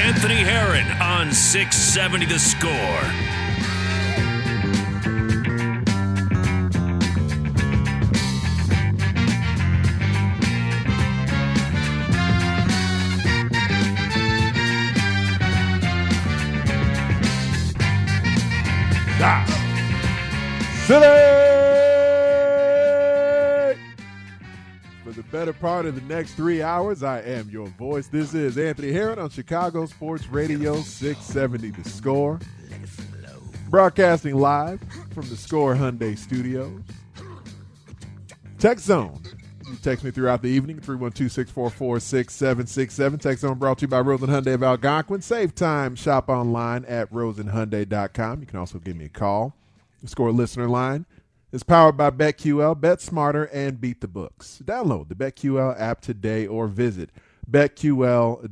Anthony Herron on 670 The Score. Silly! The better part of the next three hours, I am your voice. This is Anthony Herron on Chicago Sports Radio 670 The Score. Broadcasting live from the Score Hyundai Studios. Text Zone. You text me throughout the evening, 312 644 6767. Text Zone brought to you by Rosen Hyundai of Algonquin. Save time. Shop online at rosenhyundai.com. You can also give me a call. The Score listener line is powered by BetQL. Bet smarter and beat the books. Download the BetQL app today or visit betql.com.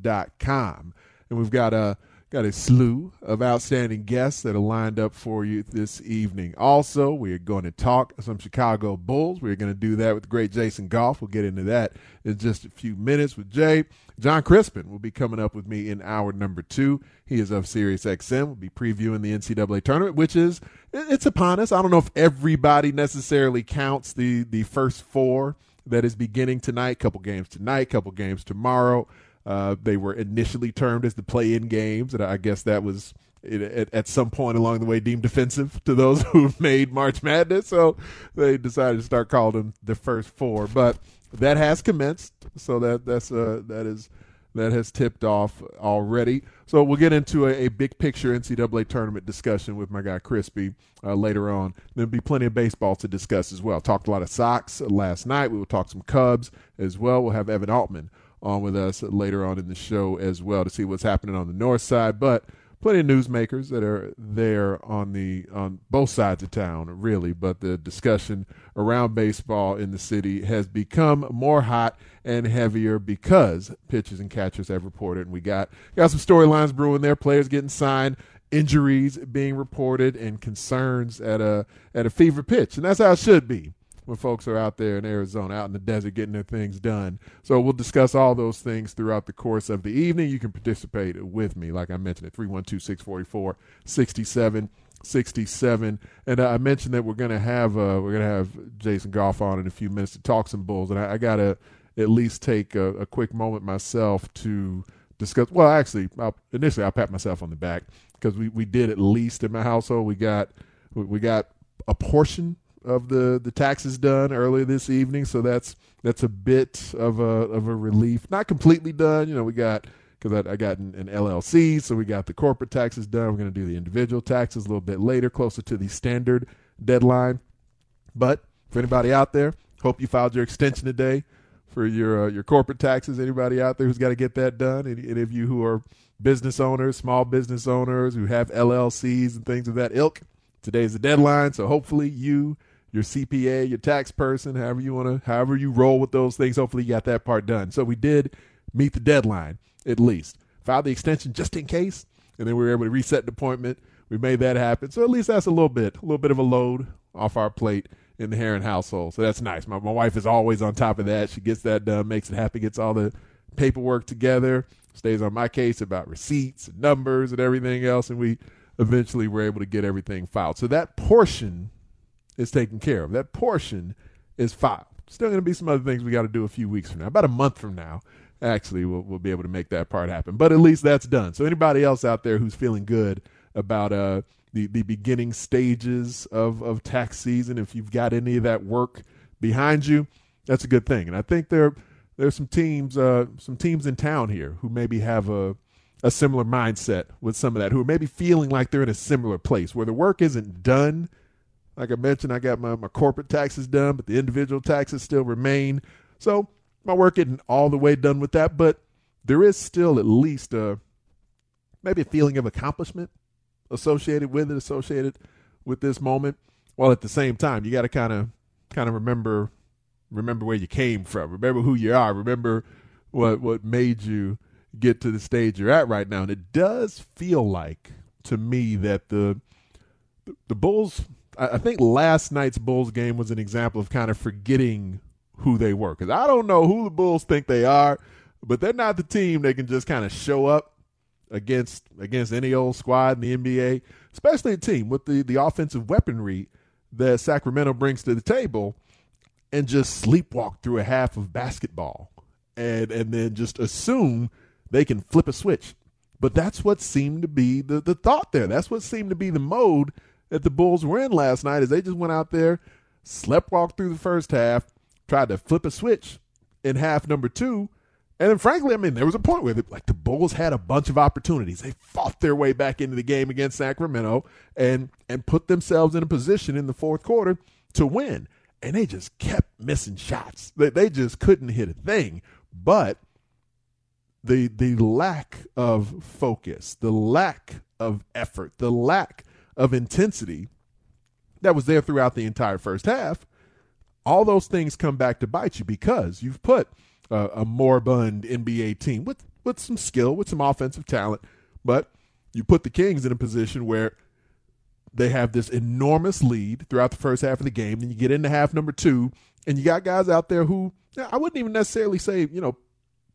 And we've got a got a slew of outstanding guests that are lined up for you this evening. Also, we're going to talk some Chicago Bulls. We're going to do that with great Jason Goff. We'll get into that in just a few minutes with Jay. John Crispin will be coming up with me in hour number two. He is of Sirius XM. We'll be previewing the NCAA tournament, which is it's upon us. I don't know if everybody necessarily counts the the first four that is beginning tonight. Couple games tonight, couple games tomorrow. Uh, they were initially termed as the play-in games, and I guess that was at, at, some point along the way deemed offensive to those who made March Madness. So they decided to start calling them the first four. But that has commenced, so that that's uh, that is that has tipped off already. So we'll get into a, a, big picture NCAA tournament discussion with my guy Crispy uh, later on. There'll be plenty of baseball to discuss as well. Talked a lot of Sox last night. We will talk some Cubs as well. We'll have Evan Altman on with us later on in the show as well to see what's happening on the north side. But plenty of newsmakers that are there on the on both sides of town, really. But the discussion around baseball in the city has become more hot and heavier because pitchers and catchers have reported, and we got got some storylines brewing there. Players getting signed. Injuries being reported and concerns at a at a fever pitch, and that's how it should be when folks are out there in Arizona, out in the desert, getting their things done. So we'll discuss all those things throughout the course of the evening. You can participate with me, like I mentioned, at 312 644 6767. And I mentioned that we're going to have uh, we're going to have Jason Goff on in a few minutes to talk some Bulls. And I, I got to at least take a, a, quick moment myself to discuss. Well, actually, I'll, initially I'll pat myself on the back because we, we did at least in my household we got we got a portion of the the taxes done earlier this evening, so that's that's a bit of a of a relief. Not completely done, you know. We got because I, I, got an, an, LLC, so we got the corporate taxes done. We're going to do the individual taxes a little bit later, closer to the standard deadline. But for anybody out there, hope you filed your extension today for your uh, your corporate taxes. Anybody out there who's got to get that done? Any, any of you who are business owners, small business owners who have LLCs and things of that ilk, today's the deadline. So hopefully you your CPA, your tax person, however you want to, however you roll with those things. Hopefully, you got that part done. So we did meet the deadline at least. Filed the extension just in case, and then we were able to reset the appointment. We made that happen. So at least that's a little bit, a little bit of a load off our plate in the Herron household. So that's nice. My, my wife is always on top of that. She gets that done, makes it happen, gets all the paperwork together, stays on my case about receipts and numbers and everything else, and we eventually were able to get everything filed. So that portion is taken care of. That portion is filed. Still going to be some other things we got to do a few weeks from now, about a month from now, actually we'll, we'll be able to make that part happen. But at least that's done. So anybody else out there who's feeling good about uh, the the beginning stages of of tax season, if you've got any of that work behind you, that's a good thing. And I think there there's some teams uh, some teams in town here who maybe have a a similar mindset with some of that, who are maybe feeling like they're in a similar place where the work isn't done. Like I mentioned, I got my, my corporate taxes done, but the individual taxes still remain. So my work isn't all the way done with that, but there is still at least a maybe a feeling of accomplishment associated with it, associated with this moment. While at the same time, you got to kind of kind of remember remember where you came from, remember who you are, remember what what made you get to the stage you're at right now. And it does feel like to me that the the Bulls. I think last night's Bulls game was an example of kind of forgetting who they were. Because I don't know who the Bulls think they are, but they're not the team they can just kind of show up against against any old squad in the NBA, especially a team with the, the offensive weaponry that Sacramento brings to the table and just sleepwalk through a half of basketball and and then just assume they can flip a switch. But that's what seemed to be the, the thought there. That's what seemed to be the mode that the Bulls were in last night is they just went out there, slept walk through the first half, tried to flip a switch in half number two. And then, frankly, I mean, there was a point where like the Bulls had a bunch of opportunities. They fought their way back into the game against Sacramento and and put themselves in a position in the fourth quarter to win. And they just kept missing shots. They, they just couldn't hit a thing. But the the lack of focus, the lack of effort, the lack of intensity that was there throughout the entire first half all those things come back to bite you because you've put a moribund NBA team with with some skill, with some offensive talent, but you put the Kings in a position where they have this enormous lead throughout the first half of the game. Then you get into half number two, and you got guys out there who I wouldn't even necessarily say, you know,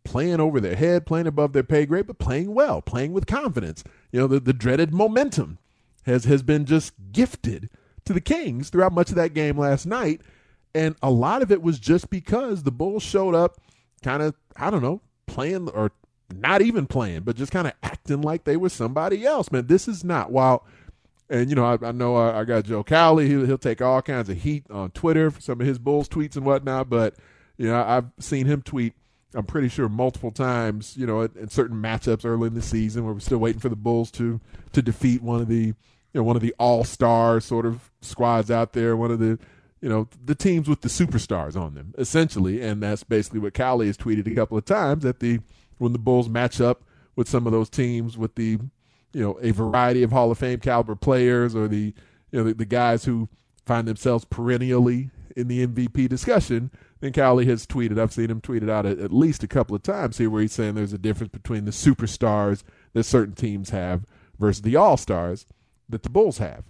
playing over their head, playing above their pay grade, but playing well, playing with confidence. You know, the, the dreaded momentum has has been just gifted to the Kings throughout much of that game last night. And a lot of it was just because the Bulls showed up kind of, I don't know, playing or not even playing, but just kind of acting like they were somebody else. Man, this is not, while, and you know, I, I know I, I, got Joe Cowley. He'll, he'll take all kinds of heat on Twitter for some of his Bulls tweets and whatnot, but, you know, I've seen him tweet I'm pretty sure multiple times, you know, in certain matchups early in the season where we're still waiting for the Bulls to to defeat one of the, you know, one of the all star sort of squads out there, one of the you know, the teams with the superstars on them, essentially. And that's basically what Cowley has tweeted a couple of times that the when the Bulls match up with some of those teams with the, you know, a variety of Hall of Fame caliber players or the, you know, the, the guys who find themselves perennially in the MVP discussion, then Cowley has tweeted, I've seen him tweet it out at, at least a couple of times here where he's saying there's a difference between the superstars that certain teams have versus the all stars that the Bulls have.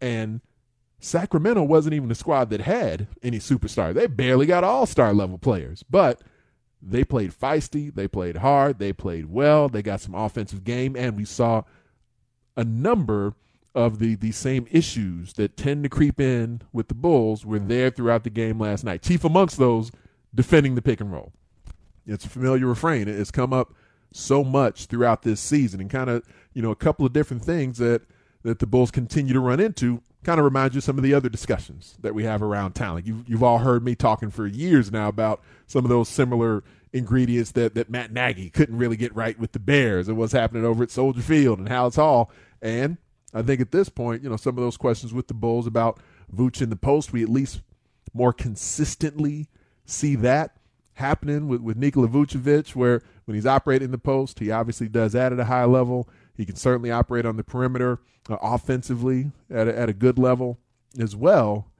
And Sacramento wasn't even a squad that had any superstars. They barely got all star level players, but they played feisty, they played hard, they played well, they got some offensive game, and we saw a number of the the same issues that tend to creep in with the Bulls were there throughout the game last night. Chief amongst those, defending the pick and roll. It's a familiar refrain. It's come up so much throughout this season, and kind of you know a couple of different things that that the Bulls continue to run into kind of reminds you of some of the other discussions that we have around talent. You've, you've all heard me talking for years now about some of those similar ingredients that, that Matt Nagy couldn't really get right with the Bears and what's happening over at Soldier Field and Halas Hall. And I think at this point, you know, some of those questions with the Bulls about Vooch in the post, we at least more consistently see that happening with, with Nikola Vucevic, where when he's operating in the post, he obviously does that at a high level. He can certainly operate on the perimeter uh, offensively at a, at a good level as well.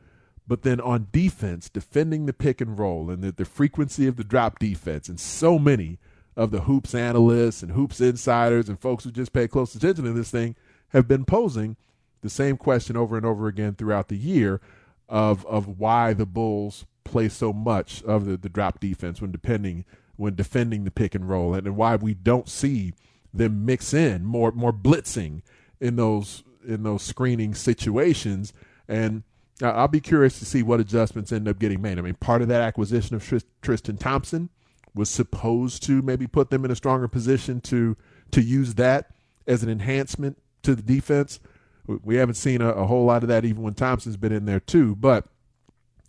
But then on defense, defending the pick and roll and the, the frequency of the drop defense, and so many of the hoops analysts and hoops insiders and folks who just pay close attention to this thing have been posing the same question over and over again throughout the year of of why the Bulls play so much of the, the drop defense when depending when defending the pick and roll and, and why we don't see them mix in more more blitzing in those in those screening situations. And I'll be curious to see what adjustments end up getting made. I mean, part of that acquisition of Tristan Thompson was supposed to maybe put them in a stronger position to to use that as an enhancement to the defense. We haven't seen a, a whole lot of that even when Thompson's been in there too. But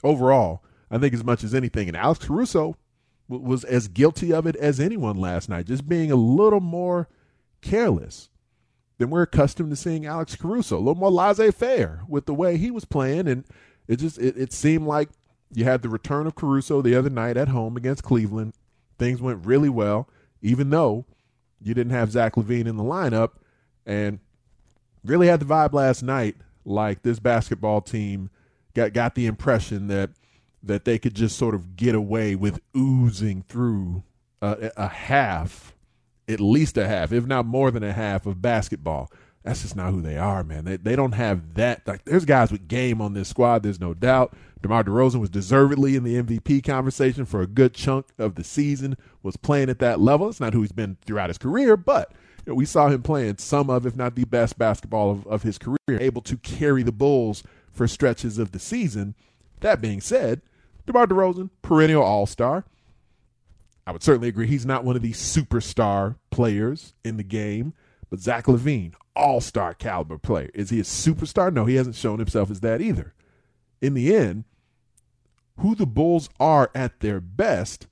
overall, I think as much as anything, and Alex Caruso was as guilty of it as anyone last night, just being a little more careless than we're accustomed to seeing Alex Caruso, a little more laissez-faire with the way he was playing, and it just it, it seemed like you had the return of Caruso the other night at home against Cleveland. Things went really well, even though you didn't have Zach LaVine in the lineup, and really had the vibe last night like this basketball team got got the impression that that they could just sort of get away with oozing through a, a half, at least a half, if not more than a half of basketball. That's just not who they are, man. They they don't have that. Like there's guys with game on this squad. There's no doubt. DeMar DeRozan was deservedly in the MVP conversation for a good chunk of the season. Was playing at that level. It's not who he's been throughout his career, but you know, we saw him playing some of, if not the best basketball of, of his career, able to carry the Bulls for stretches of the season. That being said, DeMar DeRozan, perennial All Star. I would certainly agree he's not one of these superstar players in the game, but Zach LaVine, All Star caliber player. Is he a superstar? No, he hasn't shown himself as that either. In the end, who the Bulls are at their best,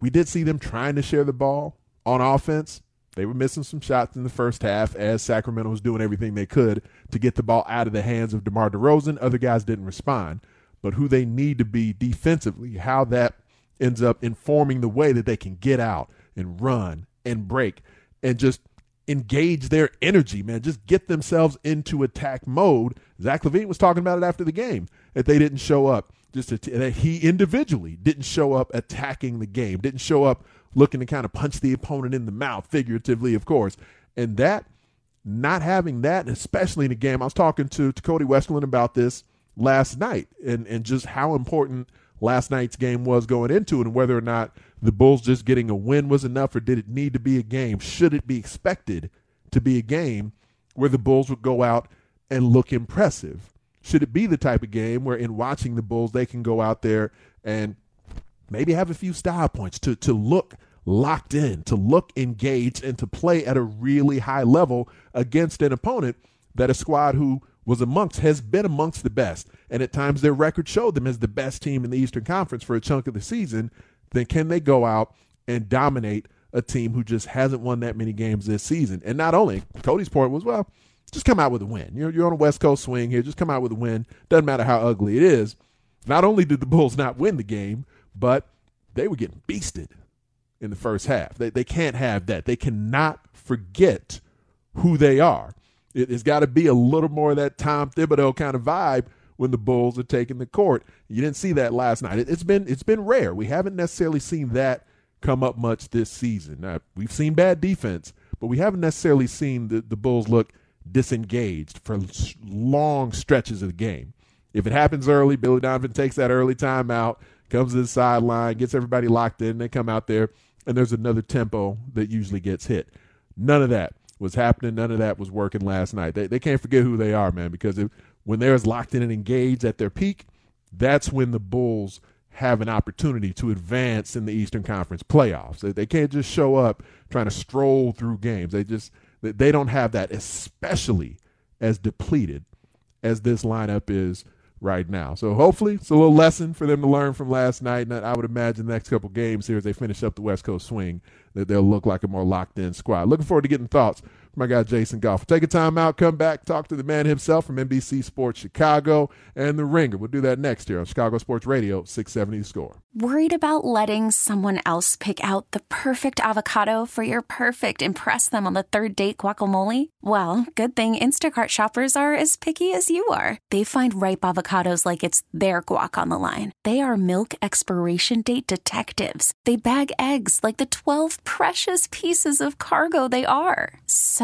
we did see them trying to share the ball on offense. They were missing some shots in the first half as Sacramento was doing everything they could to get the ball out of the hands of DeMar DeRozan. Other guys didn't respond. But who they need to be defensively, how that ends up informing the way that they can get out and run and break and just engage their energy, man. Just get themselves into attack mode. Zach LaVine was talking about it after the game that they didn't show up. Just that he individually didn't show up attacking the game, didn't show up looking to kind of punch the opponent in the mouth, figuratively, of course. And that, not having that, especially in a game, I was talking to, to Cody Westerlund about this last night and, and just how important last night's game was going into it and whether or not the Bulls just getting a win was enough or did it need to be a game? Should it be expected to be a game where the Bulls would go out and look impressive? Should it be the type of game where in watching the Bulls they can go out there and maybe have a few style points to to look locked in, to look engaged and to play at a really high level against an opponent that a squad who was amongst has been amongst the best and at times their record showed them as the best team in the Eastern Conference for a chunk of the season, then can they go out and dominate a team who just hasn't won that many games this season? And not only Cody's point was, well, just come out with a win. You're, you're on a West Coast swing here. Just come out with a win. Doesn't matter how ugly it is. Not only did the Bulls not win the game, but they were getting beasted in the first half. They, they can't have that. They cannot forget who they are. It, has got to be a little more of that Tom Thibodeau kind of vibe when the Bulls are taking the court. You didn't see that last night. It, has been it's been rare. We haven't necessarily seen that come up much this season. Now, we've seen bad defense, but we haven't necessarily seen the, the Bulls look – disengaged for long stretches of the game. If it happens early, Billy Donovan takes that early timeout, comes to the sideline, gets everybody locked in, they come out there, and there's another tempo that usually gets hit. None of that was happening. None of that was working last night. They, they can't forget who they are, man, because if, when they're as locked in and engaged at their peak, that's when the Bulls have an opportunity to advance in the Eastern Conference playoffs. They, they can't just show up trying to stroll through games. They just – they don't have that, especially as depleted as this lineup is right now. So hopefully it's a little lesson for them to learn from last night. And I would imagine the next couple games here as they finish up the West Coast swing that they'll look like a more locked in squad. Looking forward to getting thoughts my guy Jason Goff. We'll take a time out, come back, talk to the man himself from NBC Sports Chicago and The Ringer. We'll do that next year on Chicago Sports Radio, 670 Score. Worried about letting someone else pick out the perfect avocado for your perfect impress them on the third date guacamole? Well, good thing Instacart shoppers are as picky as you are. They find ripe avocados like it's their guac on the line. They are milk expiration date detectives. They bag eggs like the 12 precious pieces of cargo they are. So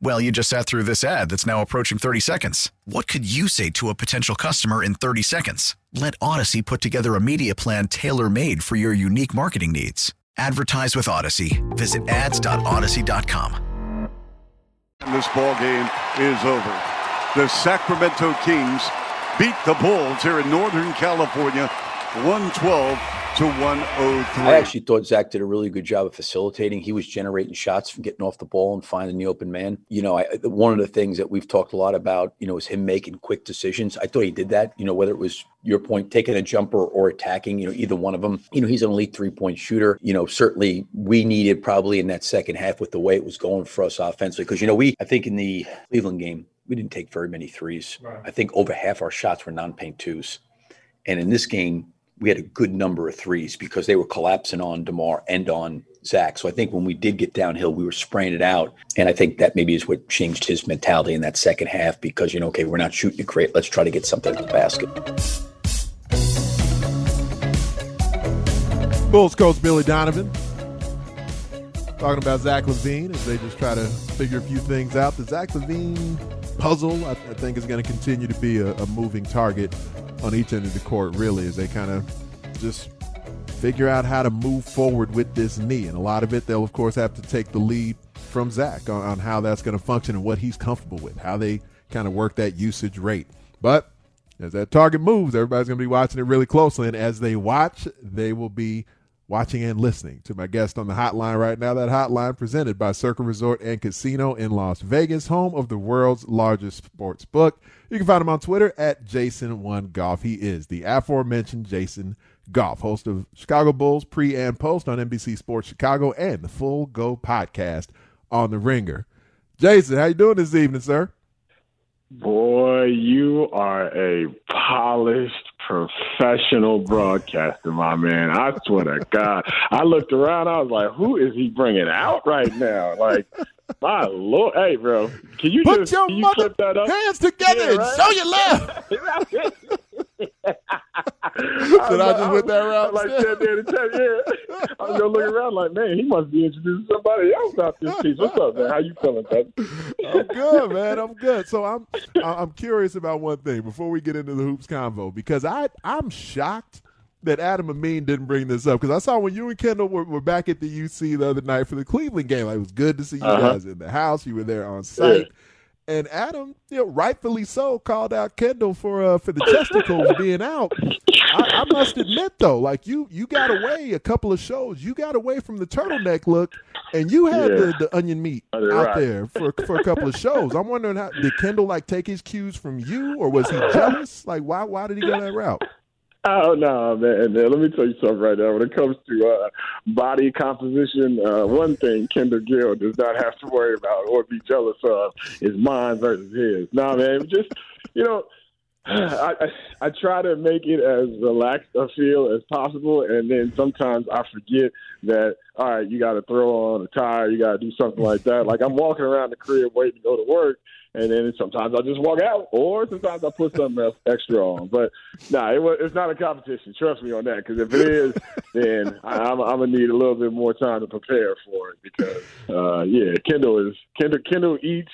Well, you just sat through this ad that's now approaching 30 seconds. What could you say to a potential customer in 30 seconds? Let Audacy put together a media plan tailor made for your unique marketing needs. Advertise with Audacy. Visit ads.audacy.com. This ball game is over. The Sacramento Kings beat the Bulls here in Northern California, 112 to 103. I actually thought Zach did a really good job of facilitating. He was generating shots from getting off the ball and finding the open man. You know, I, one of the things that we've talked a lot about, you know, is him making quick decisions. I thought he did that. You know, whether it was your point, taking a jumper or attacking, you know, either one of them. You know, he's an elite three point shooter. You know, certainly we needed probably in that second half with the way it was going for us offensively. Because, you know, we, I think in the Cleveland game, we didn't take very many threes. Right. I think over half our shots were non paint twos. And in this game, we had a good number of threes because they were collapsing on DeMar and on Zach. So I think when we did get downhill, we were spraying it out. And I think that maybe is what changed his mentality in that second half because, you know, okay, we're not shooting it great. Let's try to get something at the basket. Bulls coach Billy Donovan talking about Zach LaVine as they just try to figure a few things out. The Zach LaVine puzzle, I, I think, is going to continue to be a, a moving target on each end of the court, really, as they kind of just figure out how to move forward with this knee. And a lot of it, they'll, of course, have to take the lead from Zach on, on how that's going to function and what he's comfortable with, how they kind of work that usage rate. But as that target moves, everybody's going to be watching it really closely. And as they watch, they will be watching and listening to my guest on the hotline right now. That hotline presented by Circa Resort and Casino in Las Vegas, home of the world's largest sports book. You can find him on Twitter at Jason1Goff. He is the aforementioned Jason Goff, host of Chicago Bulls pre and post on NBC Sports Chicago and the Full Go podcast on the Ringer. Jason, how you doing this evening, sir? Boy, you are a polished professional broadcaster, my man. I swear to God. I looked around, I was like, who is he bringing out right now? Like, my lord. Hey, bro, can you Put just your you clip that up? hands together Yeah, and show your love. Did I just went that route? Like that there you. Yeah. I was gonna look around like, man, he must be introducing somebody else out this piece. What's up, man? How you feeling, bud? I'm good, man. I'm good. So I'm I'm curious about one thing before we get into the hoops convo because I I'm shocked that Adam Amin didn't bring this up because I saw when you and Kendall were, were back at the UC the other night for the Cleveland game. Like, it was good to see you Uh-huh. guys in the house. You were there on site. And Adam, you know, rightfully so, called out Kendall for uh, for the testicles being out. I, I must admit though, like you you got away a couple of shows. You got away from the turtleneck look, and you had Yeah. the, the onion meat out right. there for for a couple of shows. I'm wondering how did Kendall like take his cues from you, or was he jealous? Like why why did he go that route? Oh no, man! man, Let me tell you something right now. When it comes to uh, body composition, uh, one thing Kendall Gill does not have to worry about or be jealous of is mine versus his. No, man, just you know, I, I, I try to make it as relaxed a feel as possible, and then sometimes I forget that. All right, you got to throw on a tire, you got to do something like that. Like I'm walking around the crib waiting to go to work, and then sometimes I just walk out, or sometimes I put something else extra on. But nah, it was, it's not a competition. Trust me on that, because if it is, then I, I'm, I'm gonna need a little bit more time to prepare for it. Because uh, yeah, Kendall is Kendall Kendall eats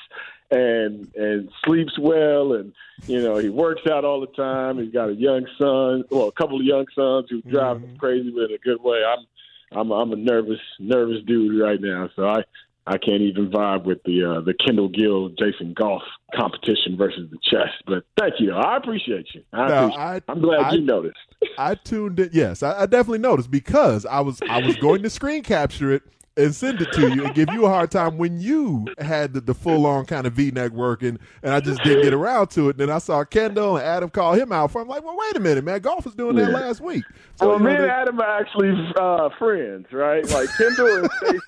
and and sleeps well and you know he works out all the time he's got a young son well a couple of young sons who drive him crazy but in a good way i'm i'm i'm a nervous nervous dude right now so i I can't even vibe with the uh, the Kendall Gill Jason Goff competition versus the chess. But thank you, I appreciate you. I Now, appreciate I- I'm glad I- you noticed. I tuned in. Yes, I, I definitely noticed because I was I was going to screen capture it and send it to you and give you a hard time when you had the, the full on kind of V neck working, and I just didn't get around to it. And then I saw Kendall and Adam call him out for. I'm like, well, wait a minute, man. Goff was doing that Yeah. last week. well, you know, me and Adam are actually uh, friends, right? Like Kendall and Stacey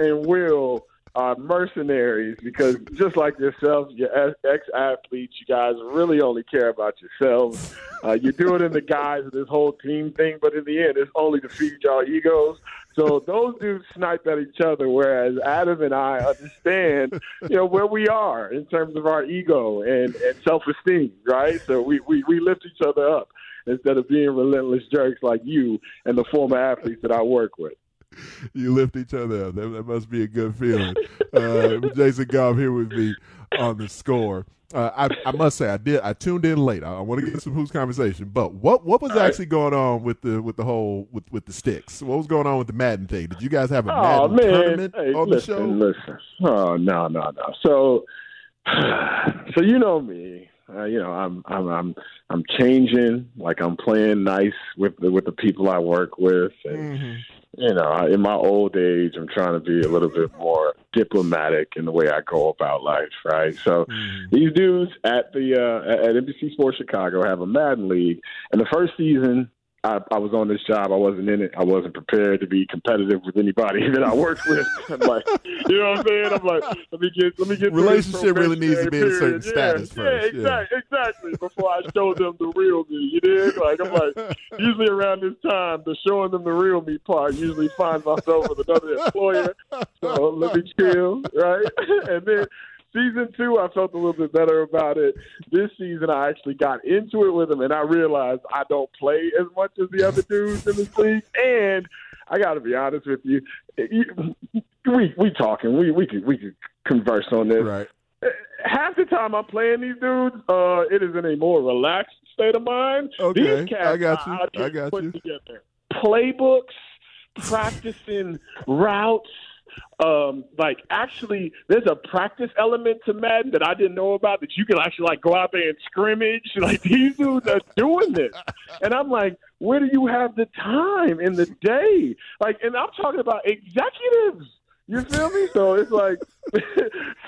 and Will are mercenaries because just like yourself, you're ex athletes. You guys really only care about yourselves. Uh, you do it in the guise of this whole team thing, but in the end, it's only to feed y'all egos. So those dudes snipe at each other, whereas Adam and I understand, you know, where we are in terms of our ego and, and self esteem, right? So we, we, we lift each other up instead of being relentless jerks like you and the former athletes that I work with. you lift each other up. That, that must be a good feeling. Uh, Jason Goff here with me on the score. Uh, I, I must say I did I tuned in late. I, I want to get some who's conversation. But what what was actually going on with the with the whole with, with the sticks? What was going on with the Madden thing? Did you guys have a Oh Madden man! tournament Hey, on the listen, show? listen. Oh no, no, no. So, so you know me. Uh, you know, I'm, I'm, I'm, I'm changing. Like I'm playing nice with the with the people I work with, and Mm-hmm. You know, in my old age, I'm trying to be a little bit more diplomatic in the way I go about life, right? So Mm-hmm. these dudes at the uh, at at NBC Sports Chicago have a Madden league, and the first season. I, I was on this job. I wasn't in it. I wasn't prepared to be competitive with anybody that I worked with. I'm like, you know what I'm saying? I'm like, let me get, let me get. Relationship really needs to be in a certain probationary status period. first, Yeah, yeah. exactly, exactly. Before I show them the real me, you did. Like I'm like, usually around this time, the showing them the real me part usually finds myself with another employer. So let me chill, right? and then season two, I felt a little bit better about it. This season, I actually got into it with him, and I realized I don't play as much as the other dudes in this league. And I got to be honest with you, we we talking, we we could we could converse on this. Right. Half the time I'm playing these dudes, uh, it is in a more relaxed state of mind. Okay, these cats, I got you. I got you. Together playbooks, practicing routes. Um, like actually, there's a practice element to Madden that I didn't know about. That you can actually like go out there and scrimmage. Like these dudes are doing this, and I'm like, where do you have the time in the day? Like, and I'm talking about executives. You feel me? So it's like,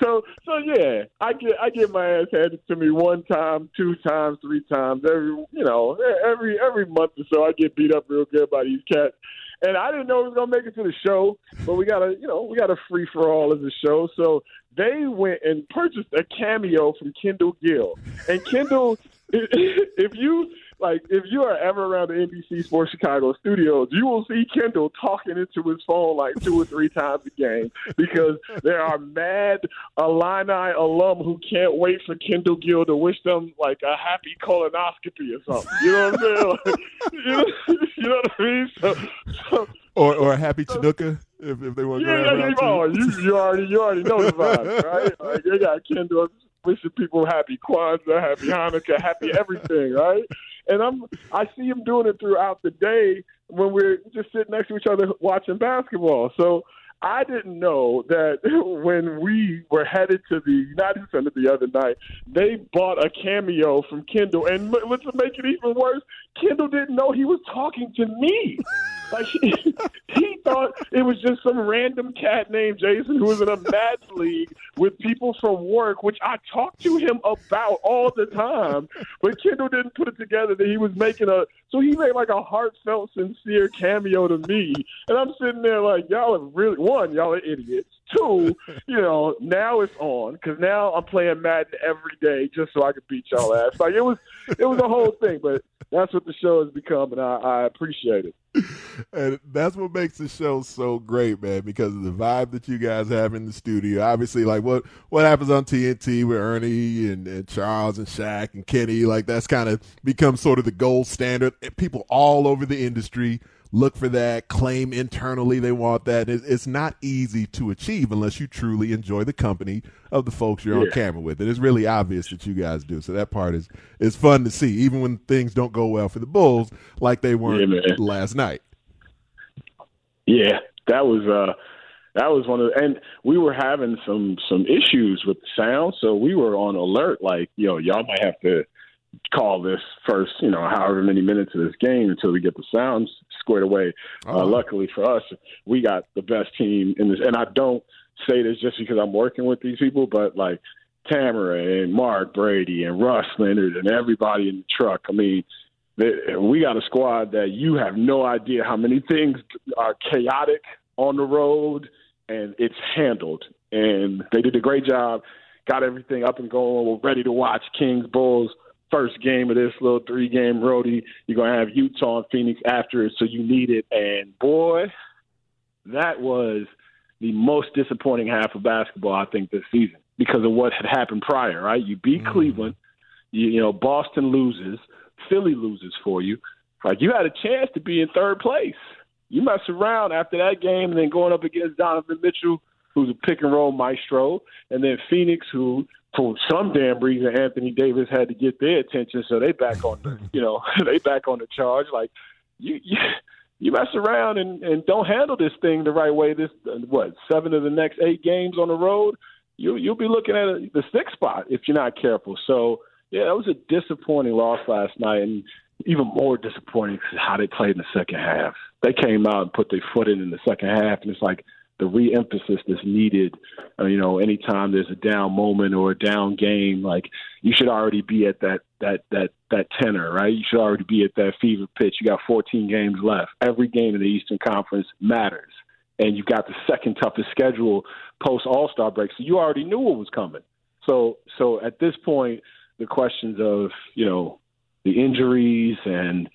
so so yeah. I get I get my ass handed to me one time, two times, three times every you know every every month or so. I get beat up real good by these cats. And I didn't know it was gonna make it to the show, but we got a you know we got a free for all as a show. So they went and purchased a cameo from Kendall Gill, and Kendall, if you like, if you are ever around the NBC Sports Chicago studios, you will see Kendall talking into his phone like two or three times a game because there are mad Illini alum who can't wait for Kendall Gill to wish them like a happy colonoscopy or something. You know what I'm saying? Like, you, know, you know what I mean? So, so Or or a happy Chinooka if, if they want to yeah, yeah, yeah. You, you already you already know the vibes, right? Like they got Kendall wishing people happy Kwanzaa, happy Hanukkah, happy everything, right? And I'm I see him doing it throughout the day when we're just sitting next to each other watching basketball. So I didn't know that when we were headed to the United Center the other night, they bought a cameo from Kendall. And let's make it even worse, Kendall didn't know he was talking to me. Like he, he thought it was just some random cat named Jason who was in a Madden league with people from work, which I talked to him about all the time. But Kendall didn't put it together that he was making a. So he made like a heartfelt, sincere cameo to me, and I'm sitting there like, y'all are really one, y'all are idiots. Two, you know, now it's on because now I'm playing Madden every day just so I can beat y'all ass. Like it was, it was a whole thing. But that's what the show has become, and I, I appreciate it. And that's what makes the show so great, man, because of the vibe that you guys have in the studio. Obviously, like what what happens on TNT with Ernie and, and Charles and Shaq and Kenny, like that's kind of become sort of the gold standard. People all over the industry look for that, claim internally they want that. It's not easy to achieve unless you truly enjoy the company of the folks you're yeah. on camera with. And it's really obvious that you guys do. So that part is is fun to see, even when things don't go well for the Bulls, like they weren't yeah, last night. Yeah, that was uh that was one of the, and we were having some some issues with the sound, so we were on alert. Like, yo, y'all might have to call this first, you know, however many minutes of this game until we get the sounds squared away. Uh, oh. Uh, luckily for us, we got the best team in this, and I don't say this just because I'm working with these people, but like Tamara and Mark Brady and Russ Leonard and everybody in the truck. I mean, they, we got a squad that you have no idea how many things are chaotic on the road, and it's handled. And they did a great job, got everything up and going. We're ready to watch Kings Bulls first game of this little three game roadie. You're gonna have Utah and Phoenix after it, so you need it. And boy, that was the most disappointing half of basketball I think this season because of what had happened prior. Right, you beat mm-hmm. Cleveland, you, you know Boston loses, Philly loses for you. Like you had a chance to be in third place. You mess around after that game and then going up against Donovan Mitchell, who's a pick and roll maestro, and then Phoenix, who for some damn reason Anthony Davis had to get their attention, so they back on the you know they back on the charge. Like you you, you mess around and, and don't handle this thing the right way. This what seven of the next eight games on the road, you you'll be looking at a, the sixth spot if you're not careful. So yeah, it was a disappointing loss last night, and even more disappointing how they played in the second half. They came out and put their foot in in the second half, and it's like the re-emphasis that's needed. Uh, you know, anytime there's a down moment or a down game, like you should already be at that that that that tenor, right? You should already be at that fever pitch. You got 14 games left. Every game in the Eastern Conference matters, and you've got the second toughest schedule post All Star break. So you already knew what was coming. So so at this point, the questions of you know the injuries and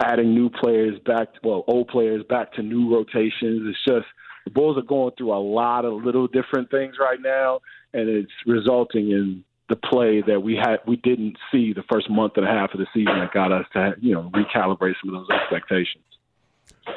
adding new players back, well, old players back to new rotations. It's just the Bulls are going through a lot of little different things right now, and it's resulting in the play that we had we didn't see the first month and a half of the season that got us to you know recalibrate some of those expectations.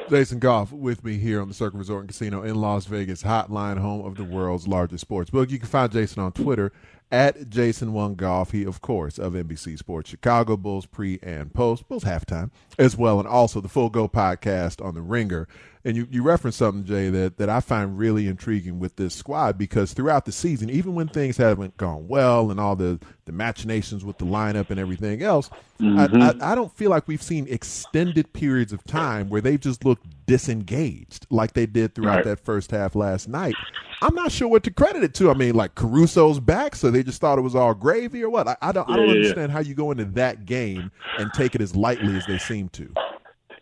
Jason Goff with me here on the Circa Resort and Casino in Las Vegas, hotline home of the world's largest sports book. You can find Jason on Twitter at Jason One Goff. He, of course, of NBC Sports Chicago Bulls pre and post, Bulls halftime as well, and also the Full Go podcast on the Ringer and you, you referenced something, Jay, that, that I find really intriguing with this squad because throughout the season, even when things haven't gone well and all the, the machinations with the lineup and everything else, mm-hmm. I, I, I, don't feel like we've seen extended periods of time where they just look disengaged like they did throughout right. that first half last night. I'm not sure what to credit it to. I mean, like Caruso's back, so they just thought it was all gravy or what? I, I don't, I don't yeah, understand yeah. how you go into that game and take it as lightly as they seem to.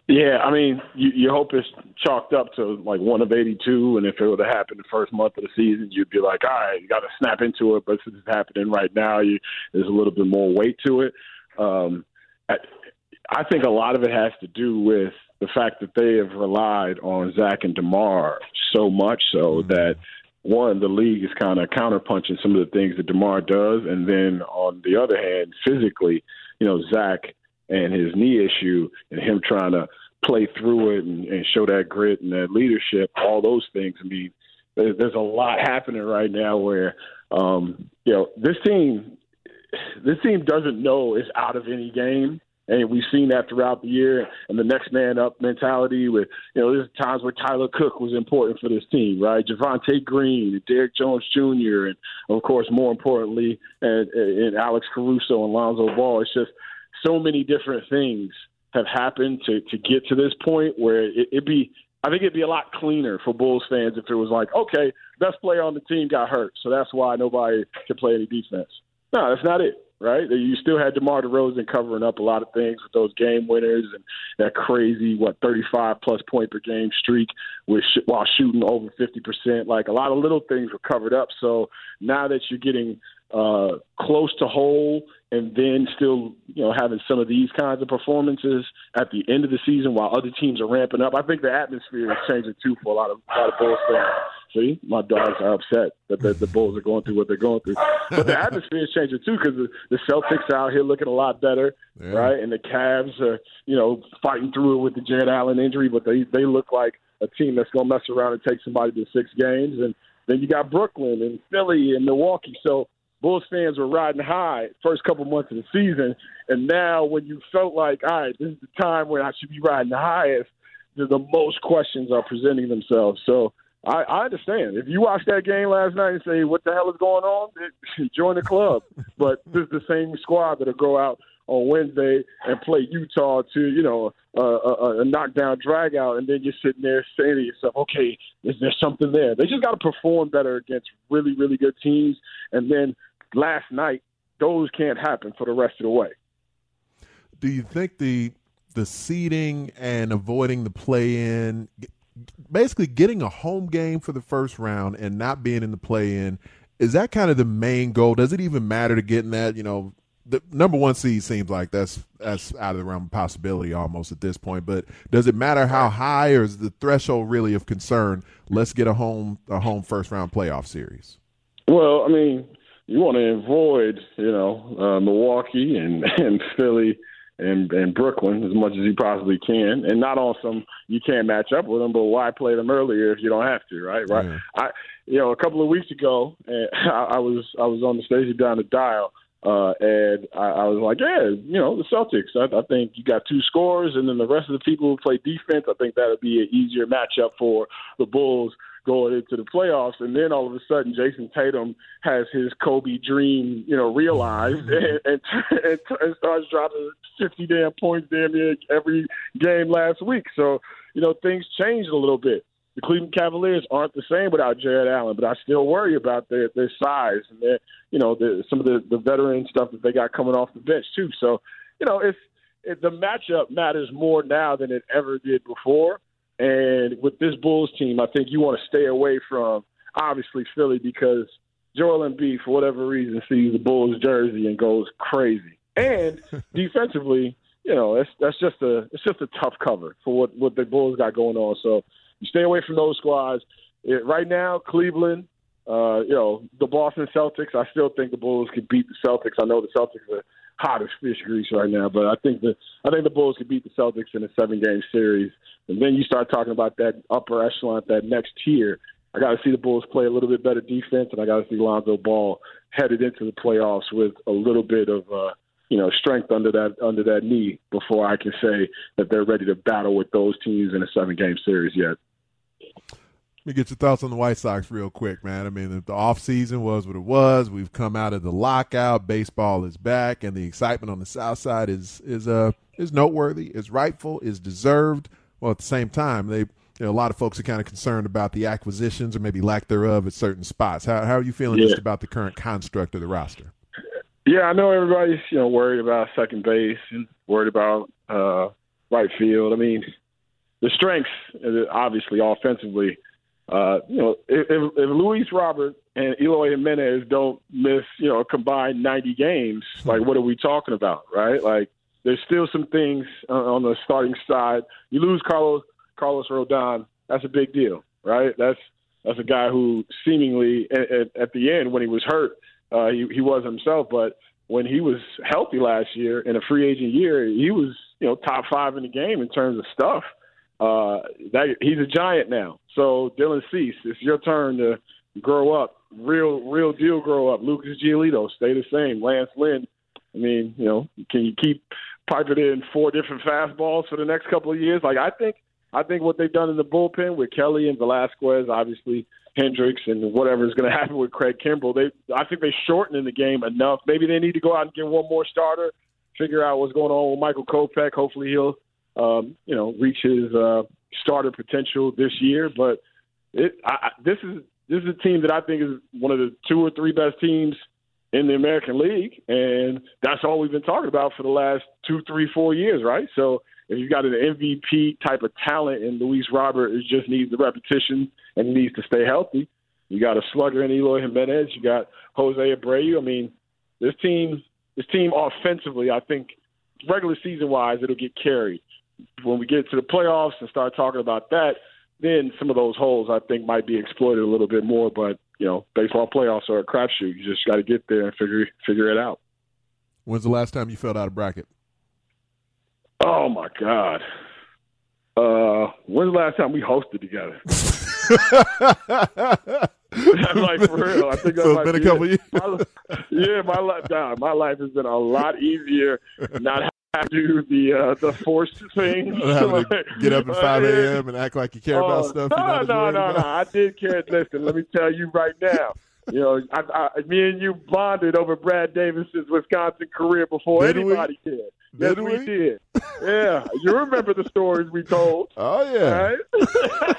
Yeah, I mean, you, you hope it's chalked up to like one of 82, and if it would have happened the first month of the season, you'd be like, all right, you got to snap into it. But since it's happening right now, you, there's a little bit more weight to it. Um, I, I think a lot of it has to do with the fact that they have relied on Zach and DeMar so much so mm-hmm. that one, the league is kind of counterpunching some of the things that DeMar does, and then on the other hand, physically, you know, Zach and his knee issue and him trying to play through it and, and show that grit and that leadership, all those things. I mean, there's, there's a lot happening right now where, um, you know, this team, this team doesn't know it's out of any game. And we've seen that throughout the year, and the next man up mentality. With you know, there's times where Tyler Cook was important for this team, right? Javonte Green, Derrick Jones Jr., and of course, more importantly, and, and Alex Caruso and Lonzo Ball. It's just so many different things have happened to to get to this point where it, it'd be I think it'd be a lot cleaner for Bulls fans if it was like, okay, best player on the team got hurt, so that's why nobody can play any defense. No, that's not it, right? You still had DeMar DeRozan covering up a lot of things with those game winners and that crazy what 35 plus point per game streak with sh- while shooting over 50 percent. Like a lot of little things were covered up. So now that you're getting uh, close to whole and then still, you know, having some of these kinds of performances at the end of the season while other teams are ramping up. I think the atmosphere is changing too for a lot of a lot of Bulls fans. See, my dogs are upset that the, the Bulls are going through what they're going through, but the atmosphere is changing too because the, the Celtics are out here looking a lot better, yeah. right? And the Cavs are, you know, fighting through it with the Jarrett Allen injury, but they they look like a team that's going to mess around and take somebody to six games. And then you got Brooklyn and Philly and Milwaukee. So Bulls fans were riding high first couple months of the season, and now when you felt like, all right, this is the time when I should be riding the highest, the, the most questions are presenting themselves. So I, I understand. If you watch that game last night and say, "What the hell is going on?" join the club. but this is the same squad that'll go out on Wednesday and play Utah to, you know, a, a, a knockdown drag out, and then you're sitting there saying to yourself, okay, is there something there? They just got to perform better against really, really good teams, and then last night, those can't happen for the rest of the way. Do you think the the seeding and avoiding the play in, basically getting a home game for the first round and not being in the play in, is that kind of the main goal? Does it even matter to getting that? You know, the number one seed seems like that's that's out of the realm of possibility almost at this point. But does it matter how high, or is the threshold really of concern? Let's get a home a home first round playoff series. Well, I mean, you want to avoid, you know, uh, Milwaukee and and Philly and and Brooklyn as much as you possibly can, and not on some you can't match up with them. But why play them earlier if you don't have to, right? Right. Yeah. I, you know, a couple of weeks ago, and I, I was I was on the station down the dial. Uh, and I, I was like, yeah, you know, the Celtics. I, I think you got two scores, and then the rest of the people who play defense. I think that would be an easier matchup for the Bulls going into the playoffs. And then all of a sudden, Jayson Tatum has his Kobe dream, you know, realized and, and, and, and starts dropping 50 damn points damn near every game last week. So, you know, things changed a little bit. The Cleveland Cavaliers aren't the same without Jarrett Allen, but I still worry about their their size and their, you know, the, some of the the veteran stuff that they got coming off the bench too. So, you know, it's it, the matchup matters more now than it ever did before. And with this Bulls team, I think you want to stay away from obviously Philly because Joel Embiid, for whatever reason, sees the Bulls jersey and goes crazy. And defensively, you know, that's that's just a it's just a tough cover for what what the Bulls got going on. So you stay away from those squads. It, right now, Cleveland, uh, you know, the Boston Celtics. I still think the Bulls could beat the Celtics. I know the Celtics are hot as fish grease right now. But I think the I think the Bulls could beat the Celtics in a seven game series. And then you start talking about that upper echelon, that next tier. I got to see the Bulls play a little bit better defense, and I got to see Lonzo Ball headed into the playoffs with a little bit of uh, you know strength under that under that knee before I can say that they're ready to battle with those teams in a seven game series yet. Me get your thoughts on the White Sox real quick, man. I mean, the off season was what it was. We've come out of the lockout. Baseball is back, and the excitement on the South Side is is uh is noteworthy, is rightful, is deserved. Well, at the same time, they you know, a lot of folks are kind of concerned about the acquisitions or maybe lack thereof at certain spots. How how are you feeling yeah. just about the current construct of the roster? Yeah, I know everybody's you know worried about second base and worried about uh, right field. I mean, the strengths obviously offensively uh, you know, if, if Luis Robert and Eloy Jimenez don't miss, you know, a combined 90 games, like what are we talking about, right? Like there's still some things uh, on the starting side. You lose Carlos Carlos Rodon, that's a big deal, right? That's that's a guy who seemingly at, at, at the end when he was hurt, uh, he, he was himself, but when he was healthy last year in a free agent year, he was you know top five in the game in terms of stuff. Uh, that he's a giant now. So Dylan Cease, it's your turn to grow up, real real deal grow up. Lucas Giolito, stay the same. Lance Lynn, I mean, you know, can you keep piping in four different fastballs for the next couple of years? Like I think I think what they've done in the bullpen with Kelly and Velasquez, obviously Hendriks, and whatever is going to happen with Craig Kimbrel, they I think they shortened the game enough. Maybe they need to go out and get one more starter, figure out what's going on with Michael Kopech. Hopefully he'll um, you know, reach his uh, starter potential this year. But it, I, this is this is a team that I think is one of the two or three best teams in the American League, and that's all we've been talking about for the last two, three, four years, right? So if you've got an MVP type of talent, and Luis Robert, it just needs the repetition and needs to stay healthy. You got a slugger in Eloy Jimenez. You got Jose Abreu. I mean, this team, this team offensively, I think regular season wise, it'll get carried. When we get to the playoffs and start talking about that, then some of those holes I think might be exploited a little bit more. But you know, baseball playoffs are a crapshoot. You just got to get there and figure figure it out. When's the last time you filled out a bracket? Oh my God. Uh, when's the last time we hosted together? like for real, I think so it's been a couple it. years. My, yeah, my life, nah, my life has been a lot easier. Not to do the uh, the forced thing. Get up at Uh, 5 a.m. and act like you care about Oh, stuff. No, you're not as no, no, no. I did care. Listen, let me tell you right now. You know, I, I, me and you bonded over Brad Davison's Wisconsin career before Did we? anybody did. Yes, Did we? we? did. Yeah, you remember the stories we told. Oh yeah. Right?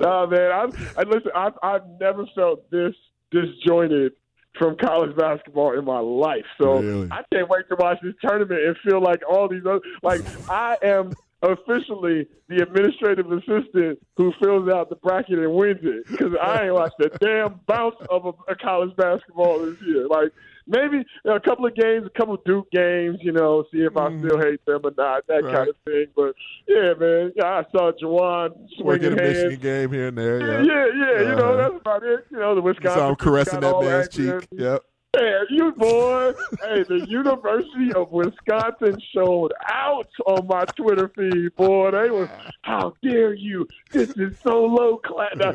no, man. I've, I listen. I've, I've never felt this disjointed from college basketball in my life. So Really? I can't wait to watch this tournament and feel like all these other. Like I am officially the administrative assistant who fills out the bracket and wins it because I ain't watched a damn bounce of a, a college basketball this year. Like maybe a couple of games, a couple of Duke games, you know, see if I still hate them or not, that Mm. Right. kind of thing. But yeah, man, I saw Juwan swinging a hands. Michigan game here and there. Yeah, Yeah. yeah, you know, Uh-huh. that's about it. You know, the Wisconsin. So I'm caressing that man's cheek. Yep. Yeah, you boy. hey, the University of Wisconsin showed out on my Twitter feed, boy. They was, how dare you? This is so low class. Now,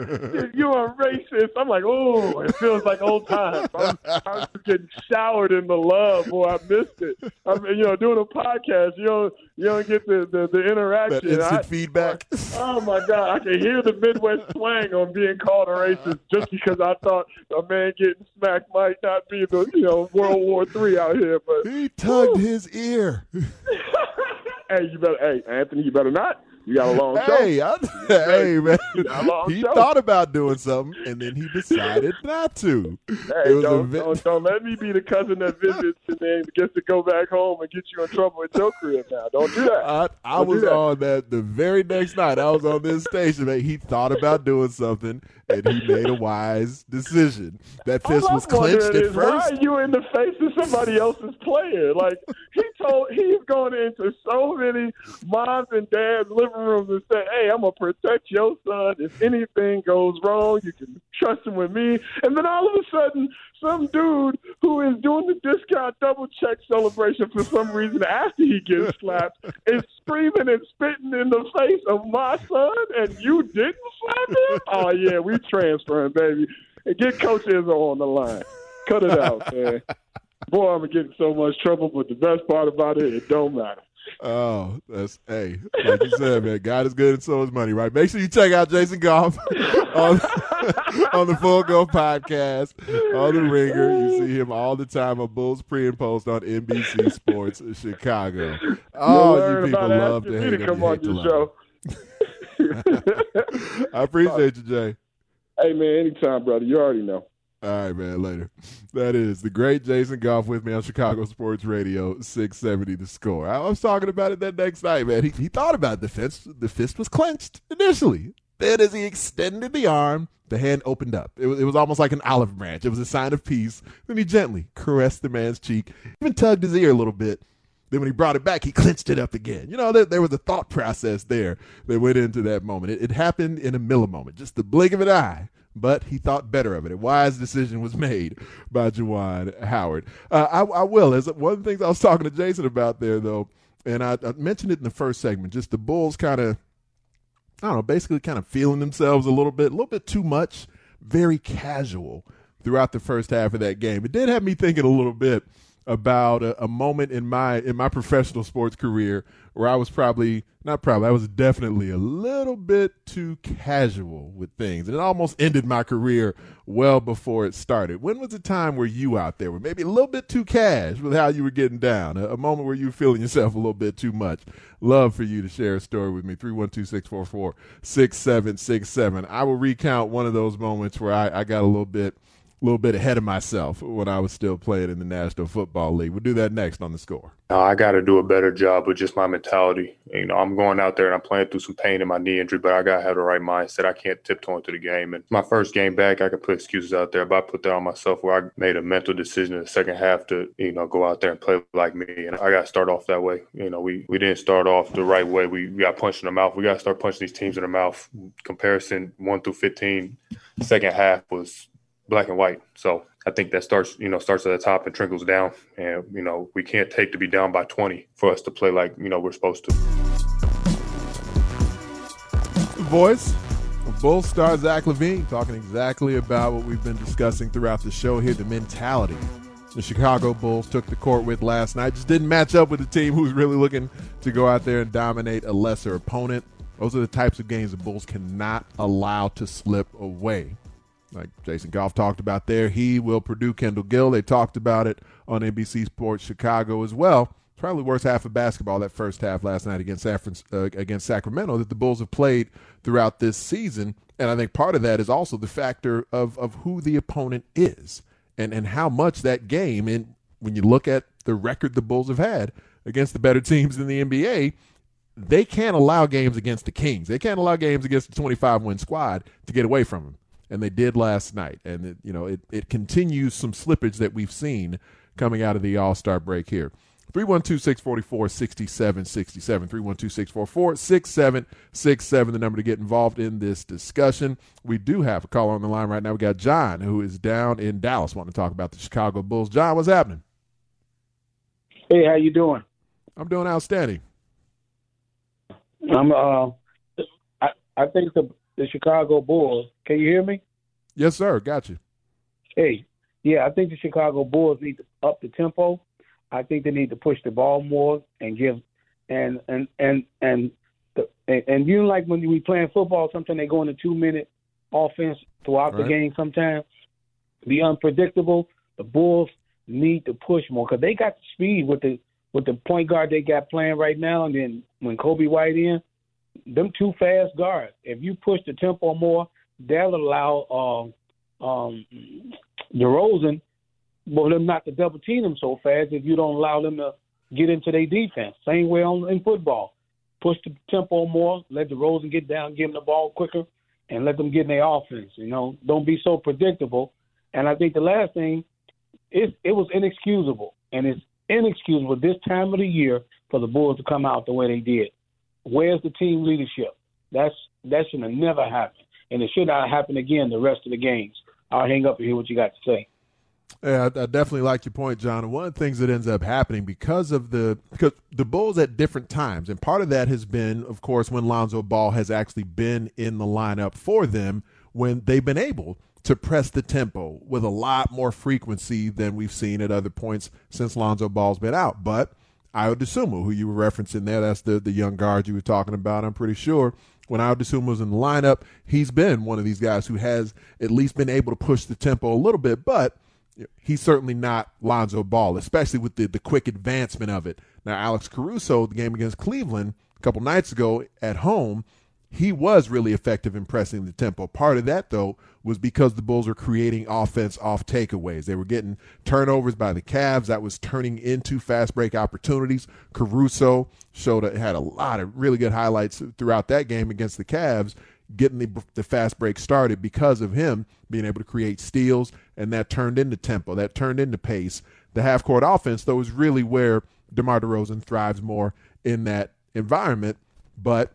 You're a racist. I'm like, oh, it feels like old times. I'm, I'm just getting showered in the love, boy. I missed it. I mean, you know, doing a podcast, you don't, you don't get the the, the interaction. That instant I- feedback. Oh my God! I can hear the Midwest twang on being called a racist just because I thought a man getting smacked might not be the you know World War Three out here. But He tugged his ear. hey, you better hey Anthony, you better not. You got a long Hey, show. I, hey, man. got a long He show. thought about doing something, and then he decided not to. Hey, it was don't, vi- don't, don't let me be the cousin that visits and then gets to go back home and get you in trouble at your crib now. Don't do that. I, I was that. on that the very next night. I was on this station, man. He thought about doing something, and he made a wise decision. That fist was clenched at is, Why first. are you in the face of somebody else's player? Like he told, he's going into so many moms and dads' rooms and say, "Hey, I'm gonna protect your son. If anything goes wrong, you can trust him with me." And then all of a sudden, some dude who is doing the discount double check celebration for some reason after he gets slapped is screaming and spitting in the face of my son, and you didn't slap him? Oh yeah, we transferring, baby. And get Coach Izzo on the line. Cut it out, man. Boy, I'm getting so much trouble, but the best part about it, it don't matter. Oh, that's hey, like you said, man. God is good and so is money, right? Make sure you check out Jason Goff on, on the Full Go podcast on the Ringer. You see him all the time on Bulls pre and post on NBC Sports Chicago. Oh, you people love to me to come on your show. I appreciate you, Jay. Hey, man, anytime, brother. You already know. All right, man. Later. That is the great Jason Goff with me on Chicago Sports Radio 670 The Score. I was talking about it that next night, man. He, he thought about the fist. The fist was clenched initially. Then, as he extended the arm, the hand opened up. It was, it was almost like an olive branch. It was a sign of peace. Then he gently caressed the man's cheek, even tugged his ear a little bit. Then when he brought it back, he clenched it up again. You know, there, there was a thought process there that went into that moment. It, it happened in a millimoment, just the blink of an eye. But he thought better of it. A wise decision was made by Juwan Howard. Uh, I, I will. As one of the things I was talking to Jason about there, though, and I, I mentioned it in the first segment, just the Bulls kind of, I don't know, basically kind of feeling themselves a little bit, a little bit too much, very casual throughout the first half of that game. It did have me thinking a little bit about a, a moment in my in my professional sports career where I was probably not probably I was definitely a little bit too casual with things, and it almost ended my career well before it started. When was the time where you out there were maybe a little bit too cash with how you were getting down? A, a moment where you were feeling yourself a little bit too much. Love for you to share a story with me. 312-644-6767. I will recount one of those moments where I, I got a little bit little bit ahead of myself when I was still playing in the National Football League. We'll do that next on the score. I got to do a better job with just my mentality. You know, I'm going out there and I'm playing through some pain in my knee injury, but I got to have the right mindset. I can't tiptoe into the game. And my first game back, I could put excuses out there, but I put that on myself where I made a mental decision in the second half to, you know, go out there and play like me. And I got to start off that way. You know, we, we didn't start off the right way. We, we got punched in the mouth. We got to start punching these teams in the mouth. Comparison 1 through 15, second half was black and white. So I think that starts, you know, starts at the top and trickles down. And, you know, we can't take to be down by 20 for us to play like, you know, we're supposed to. Voice of Bull star Zach LaVine talking exactly about what we've been discussing throughout the show here the mentality the Chicago Bulls took the court with last night. Just didn't match up with the team who's really looking to go out there and dominate a lesser opponent. Those are the types of games the Bulls cannot allow to slip away like Jason Goff talked about there. He will Perdue Kendall Gill. They talked about it on NBC Sports Chicago as well. Probably worst half of basketball that first half last night against uh, against Sacramento that the Bulls have played throughout this season. And I think part of that is also the factor of of who the opponent is and and how much that game and when you look at the record the Bulls have had against the better teams in the NBA, they can't allow games against the Kings. They can't allow games against the 25 win squad to get away from them and they did last night. And it, you know, it, it continues some slippage that we've seen coming out of the All Star break here. 312 644 6767. 312 644 6767, the number to get involved in this discussion. We do have a caller on the line right now. We got John, who is down in Dallas, wanting to talk about the Chicago Bulls. John, what's happening? Hey, how you doing? I'm doing outstanding. I'm uh I I think the the Chicago Bulls. Can you hear me? Yes, sir. Got you. Hey, yeah, I think the Chicago Bulls need to up the tempo. I think they need to push the ball more and give and and and and the, and, and you know, like when we playing football, sometimes they go into two minute offense throughout right. the game. Sometimes be unpredictable. The Bulls need to push more because they got the speed with the with the point guard they got playing right now, and then when Coby White in, them two fast guards. If you push the tempo more, they'll allow um, um, DeRozan, well, them not to double team them so fast if you don't allow them to get into their defense. Same way on in football. Push the tempo more, let DeRozan get down, give them the ball quicker, and let them get in their offense. You know, don't be so predictable. And I think the last thing, it it was inexcusable, and it's inexcusable this time of the year for the Bulls to come out the way they did. Where's the team leadership? That's that should have never happened, and it should not happen again the rest of the games. I'll hang up and hear what you got to say. Yeah, I, definitely like your point, John. One of the things that ends up happening because of the because the Bulls at different times, and part of that has been, of course, when Lonzo Ball has actually been in the lineup for them when they've been able to press the tempo with a lot more frequency than we've seen at other points since Lonzo Ball's been out. But Ayo Dosunmu, who you were referencing there. That's the, the young guard you were talking about, I'm pretty sure. When Ayo was in the lineup, he's been one of these guys who has at least been able to push the tempo a little bit, but he's certainly not Lonzo Ball, especially with the, the quick advancement of it. Now, Alex Caruso, the game against Cleveland a couple nights ago at home, he was really effective in pressing the tempo. Part of that, though, was because the Bulls were creating offense off takeaways. They were getting turnovers by the Cavs that was turning into fast break opportunities. Caruso showed had a lot of really good highlights throughout that game against the Cavs, getting the, the fast break started because of him being able to create steals, and that turned into tempo, that turned into pace. The half court offense, though, is really where DeMar DeRozan thrives more in that environment, but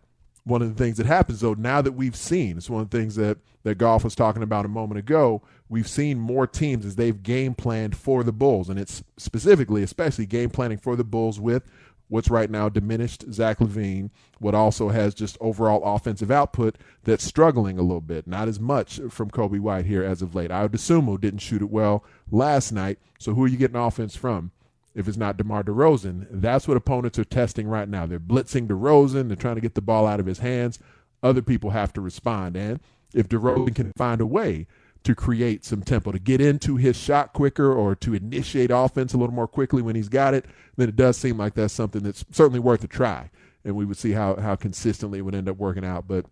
one of the things that happens though now that we've seen it's one of the things that that Goff was talking about a moment ago we've seen more teams as they've game planned for the bulls. And it's specifically especially game planning for the bulls with what's right now diminished Zach LaVine what also has just overall offensive output that's struggling a little bit. Not as much from Coby White here as of late. Ayo Dosunmu didn't shoot it well last night. So who are you getting offense from if it's not DeMar DeRozan. That's what opponents are testing right now. They're blitzing DeRozan. They're trying to get the ball out of his hands. Other people have to respond. And if DeRozan can find a way to create some tempo, to get into his shot quicker or to initiate offense a little more quickly when he's got it, then it does seem like that's something that's certainly worth a try. And we would see how, how consistently it would end up working out. But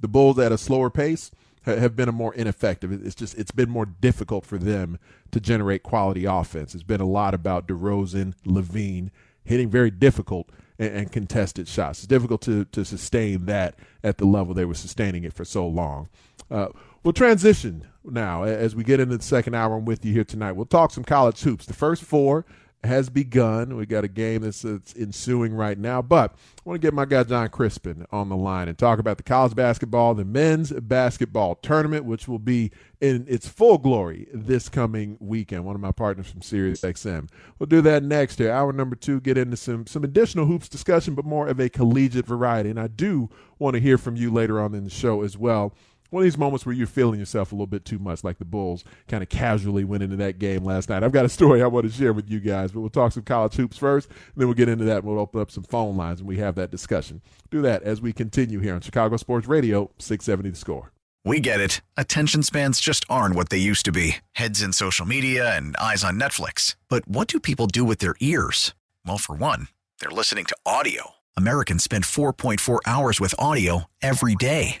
the Bulls at a slower pace, have been a more ineffective. It's just it's been more difficult for them to generate quality offense. It's been a lot about DeRozan, LaVine hitting very difficult and, and, contested shots. It's difficult to to sustain that at the level they were sustaining it for so long. Uh, we'll transition now as we get into the second hour. I'm with you here tonight. We'll talk some college hoops. The first four has begun. We got a game that's, that's, ensuing right now, but I want to get my guy John Crispin on the line and talk about the college basketball, the men's basketball tournament, which will be in its full glory this coming weekend. One of my partners from Sirius XM. We'll do that next here. Hour number two, get into some some additional hoops discussion, but more of a collegiate variety. And I do want to hear from you later on in the show as well one of these moments where you're feeling yourself a little bit too much, like the Bulls kind of casually went into that game last night. I've got a story I want to share with you guys, but we'll talk some college hoops first, and then we'll get into that. And we'll open up some phone lines and we have that discussion. Do that as we continue here on Chicago Sports Radio, 670 The Score. We get it. Attention spans just aren't what they used to be heads in social media and eyes on Netflix. But what do people do with their ears? Well, for one, they're listening to audio. Americans spend 4.4 hours with audio every day.